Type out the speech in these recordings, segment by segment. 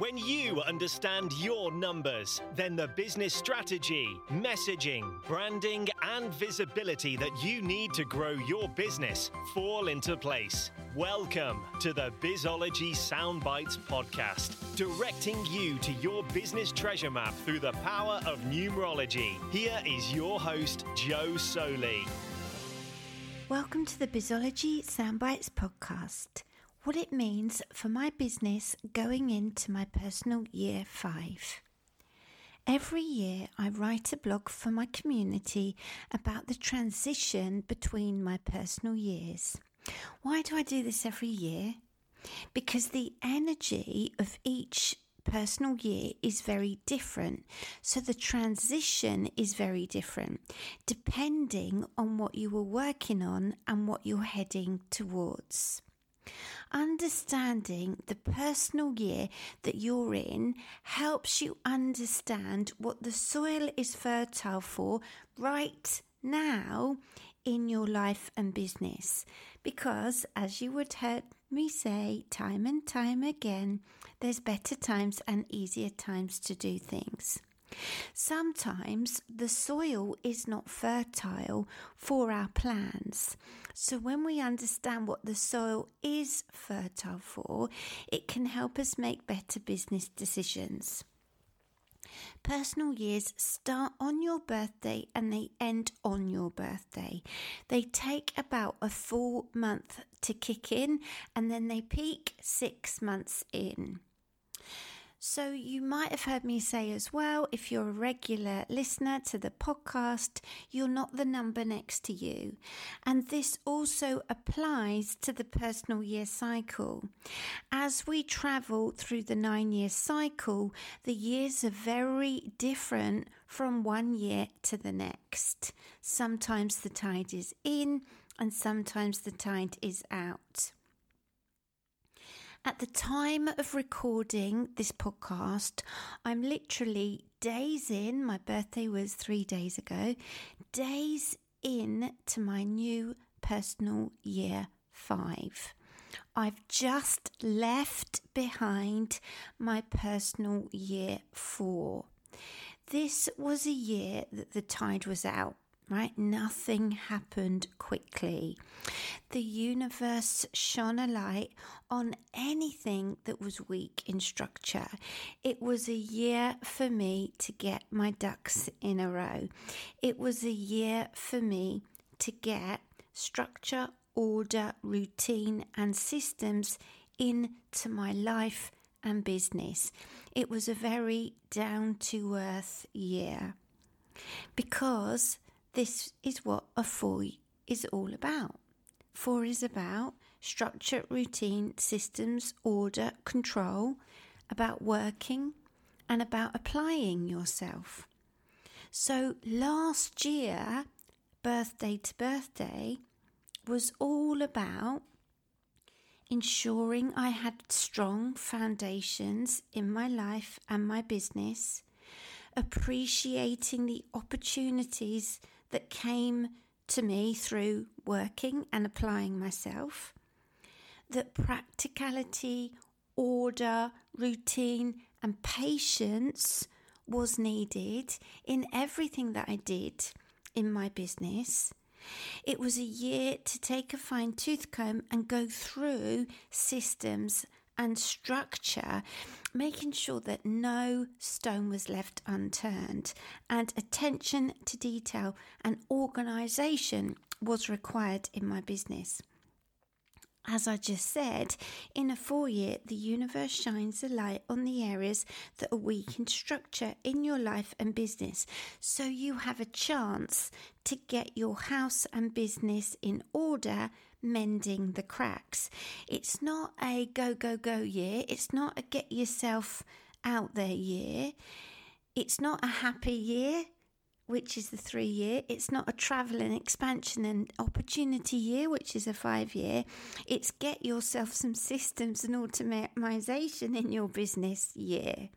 When you understand your numbers, then the business strategy, messaging, branding, and visibility that you need to grow your business fall into place. Welcome to the Bizology Soundbites podcast, directing you to your business treasure map through the power of numerology. Here is your host, Jo Soley. Welcome to the Bizology Soundbites podcast. What it means for my business going into my personal year five. Every year, I write a blog for my community about the transition between my personal years. Why do I do this every year? Because the energy of each personal year is very different. So the transition is very different depending on what you were working on and what you're heading towards. Understanding the personal year that you're in helps you understand what the soil is fertile for right now in your life and business. Because, as you would heard me say time and time again, there's better times and easier times to do things. Sometimes the soil is not fertile for our plants. So, when we understand what the soil is fertile for, it can help us make better business decisions. Personal years start on your birthday and they end on your birthday. They take about a full month to kick in and then they peak six months in. So, you might have heard me say as well if you're a regular listener to the podcast, you're not the number next to you. And this also applies to the personal year cycle. As we travel through the nine year cycle, the years are very different from one year to the next. Sometimes the tide is in, and sometimes the tide is out. At the time of recording this podcast, I'm literally days in, my birthday was three days ago, days in to my new personal year five. I've just left behind my personal year four. This was a year that the tide was out right? Nothing happened quickly. The universe shone a light on anything that was weak in structure. It was a year for me to get my ducks in a row. It was a year for me to get structure, order, routine, and systems into my life and business. It was a very down to earth year because this is what a four is all about. Four is about structure, routine, systems, order, control, about working, and about applying yourself. So last year, birthday to birthday, was all about ensuring I had strong foundations in my life and my business, appreciating the opportunities that came to me through working and applying myself, that practicality, order, routine, and patience was needed in everything that I did in my business. It was a year to take a fine tooth comb and go through systems and structure, making sure that no stone was left unturned, and attention to detail and organisation was required in my business. As I just said, in a four year, the universe shines a light on the areas that are weak in structure in your life and business. So you have a chance to get your house and business in order, mending the cracks. It's not a go, go, go year. It's not a get yourself out there year. It's not a happy year which is the three year. It's not a travel and expansion and opportunity year, which is a five year. It's get yourself some systems and automation in your business year.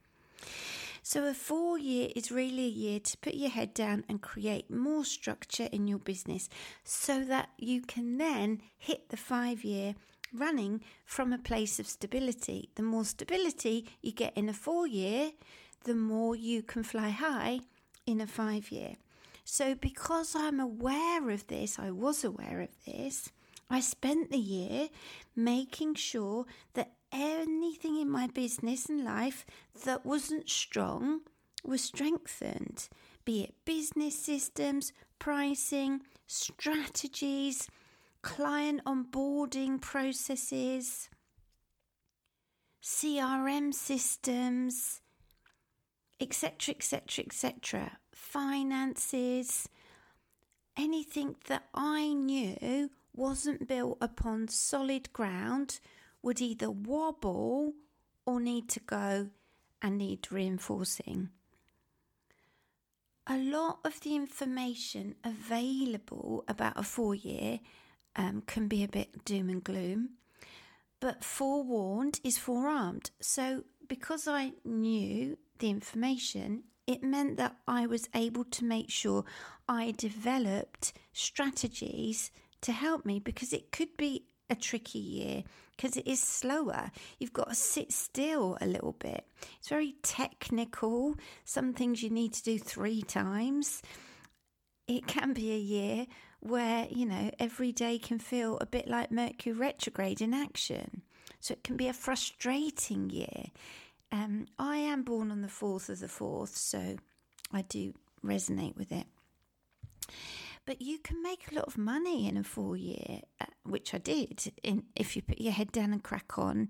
So, a four year is really a year to put your head down and create more structure in your business so that you can then hit the five year running from a place of stability. The more stability you get in a four year, the more you can fly high in a five year. So, because I'm aware of this, I was aware of this, I spent the year making sure that anything in my business and life that wasn't strong was strengthened, be it business systems, pricing, strategies, client onboarding processes, CRM systems, etc., etc., etc., finances, anything that I knew wasn't built upon solid ground would either wobble or need to go and need reinforcing. A lot of the information available about a four year um, can be a bit doom and gloom, but forewarned is forearmed. So, because I knew the information, it meant that I was able to make sure I developed strategies to help me because it could be a tricky year because it is slower. You've got to sit still a little bit. It's very technical. Some things you need to do three times. It can be a year where, you know, every day can feel a bit like Mercury retrograde in action. So it can be a frustrating year. Um, I am born on the 4th of the 4th, so I do resonate with it. But you can make a lot of money in a four year, uh, which I did, in, if you put your head down and crack on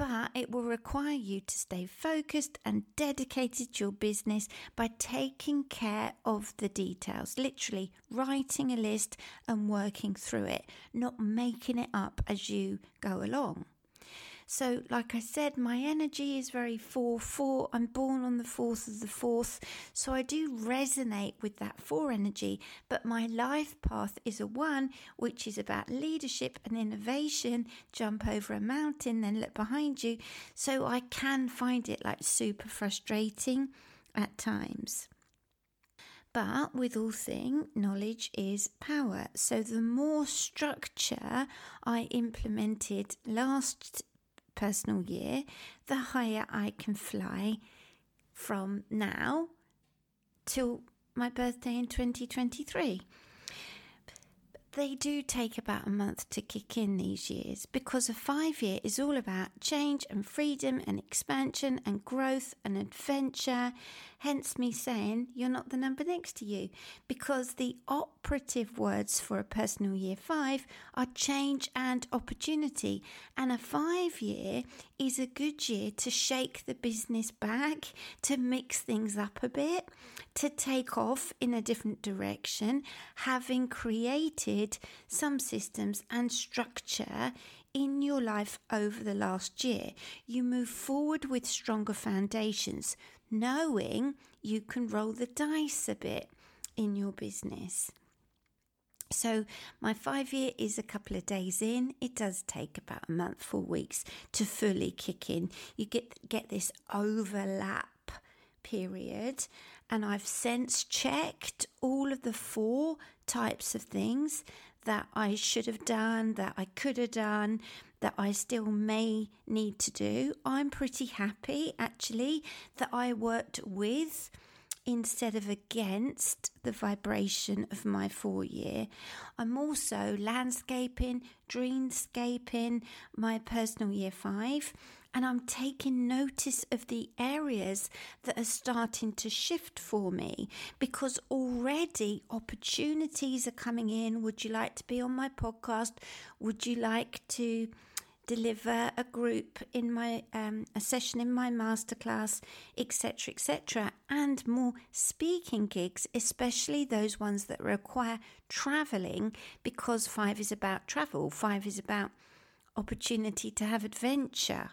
but it will require you to stay focused and dedicated to your business by taking care of the details, literally writing a list and working through it, not making it up as you go along. So, like I said, my energy is very 4 4. I'm born on the 4th of the 4th. So, I do resonate with that 4 energy. But my life path is a 1, which is about leadership and innovation. Jump over a mountain, then look behind you. So, I can find it like super frustrating at times. But with all thing, knowledge is power. So the more structure I implemented last personal year, the higher I can fly from now till my birthday in 2023 they do take about a month to kick in these years because a five year is all about change and freedom and expansion and growth and adventure. Hence, me saying you're not the number next to you because the operative words for a personal year five are change and opportunity. And a five year is a good year to shake the business back, to mix things up a bit, to take off in a different direction, having created some systems and structure in your life over the last year. You move forward with stronger foundations, knowing you can roll the dice a bit in your business. So, my five year is a couple of days in. It does take about a month, four weeks to fully kick in. You get, get this overlap period, and I've since checked all of the four types of things that I should have done, that I could have done, that I still may need to do. I'm pretty happy actually that I worked with instead of against the vibration of my four year. I'm also landscaping, dreamscaping my personal year five, and I'm taking notice of the areas that are starting to shift for me because already opportunities are coming in. Would you like to be on my podcast? Would you like to? Deliver a group in my um, a session in my masterclass, etc., etc., and more speaking gigs, especially those ones that require traveling, because five is about travel. Five is about opportunity to have adventure.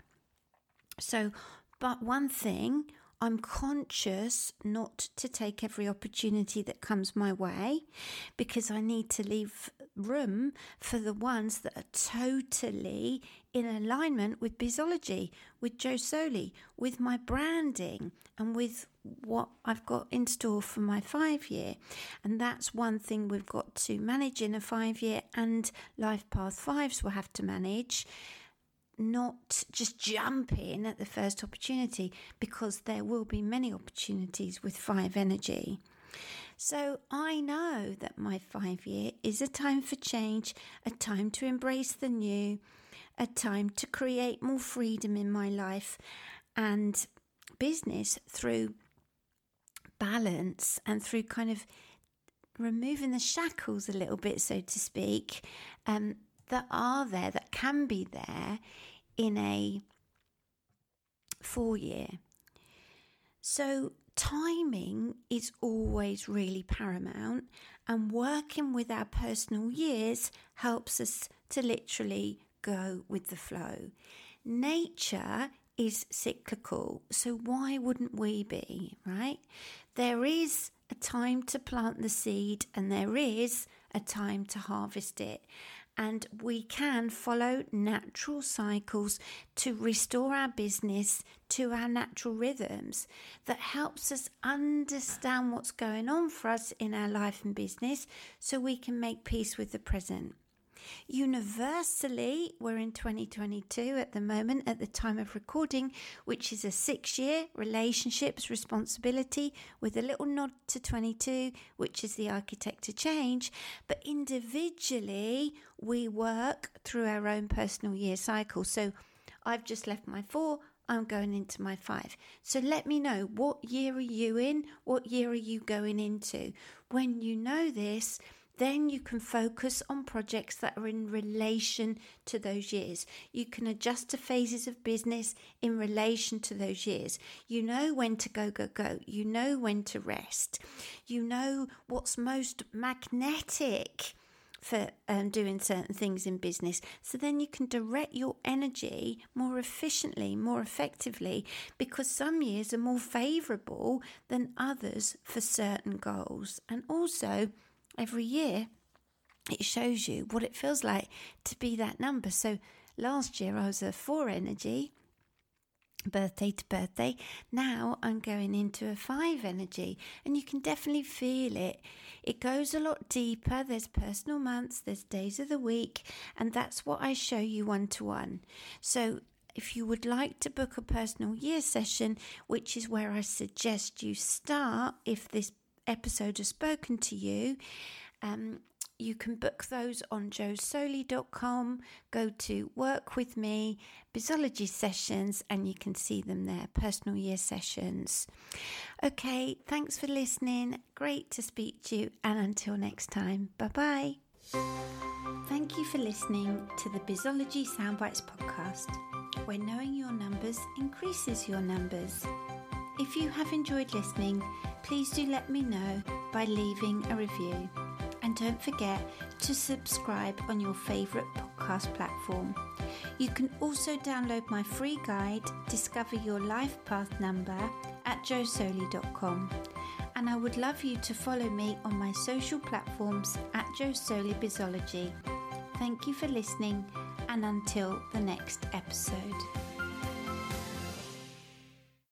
So, but one thing. I'm conscious not to take every opportunity that comes my way because I need to leave room for the ones that are totally in alignment with Bizology, with Jo Soley, with my branding, and with what I've got in store for my five year. And that's one thing we've got to manage in a five year, and Life Path Fives will have to manage. Not just jump in at the first opportunity because there will be many opportunities with five energy. So I know that my five year is a time for change, a time to embrace the new, a time to create more freedom in my life and business through balance and through kind of removing the shackles a little bit, so to speak, um, that are there, that can be there in a four year. So timing is always really paramount, and working with our personal years helps us to literally go with the flow. Nature is cyclical, so why wouldn't we be, right? There is a time to plant the seed, and there is a time to harvest it and we can follow natural cycles to restore our business to our natural rhythms that helps us understand what's going on for us in our life and business so we can make peace with the present. Universally, we're in 2022 at the moment, at the time of recording, which is a six year relationships responsibility with a little nod to 22, which is the architect to change. But individually, we work through our own personal year cycle. So I've just left my four. I'm going into my five. So let me know what year are you in? What year are you going into? When you know this, then you can focus on projects that are in relation to those years. You can adjust to phases of business in relation to those years. You know when to go, go, go. You know when to rest. You know what's most magnetic for um, doing certain things in business. So then you can direct your energy more efficiently, more effectively, because some years are more favourable than others for certain goals. And also, every year, it shows you what it feels like to be that number. So last year I was a four energy, birthday to birthday. Now I'm going into a five energy, and you can definitely feel it. It goes a lot deeper. There's personal months, there's days of the week, and that's what I show you one to one. So if you would like to book a personal year session, which is where I suggest you start if this episode has spoken to you, um, you can book those on josoley.com. Go to Work With Me, Bizology Sessions, and you can see them there, personal year sessions. Okay, thanks for listening. Great to speak to you, and until next time, bye bye. Thank you for listening to the Bizology Soundbites podcast, where knowing your numbers increases your numbers. If you have enjoyed listening, please do let me know by leaving a review. And don't forget to subscribe on your favourite podcast platform. You can also download my free guide, Discover Your Life Path Number, at josoley.com. And I would love you to follow me on my social platforms at Jo Soley Bizology. Thank you for listening, and until the next episode.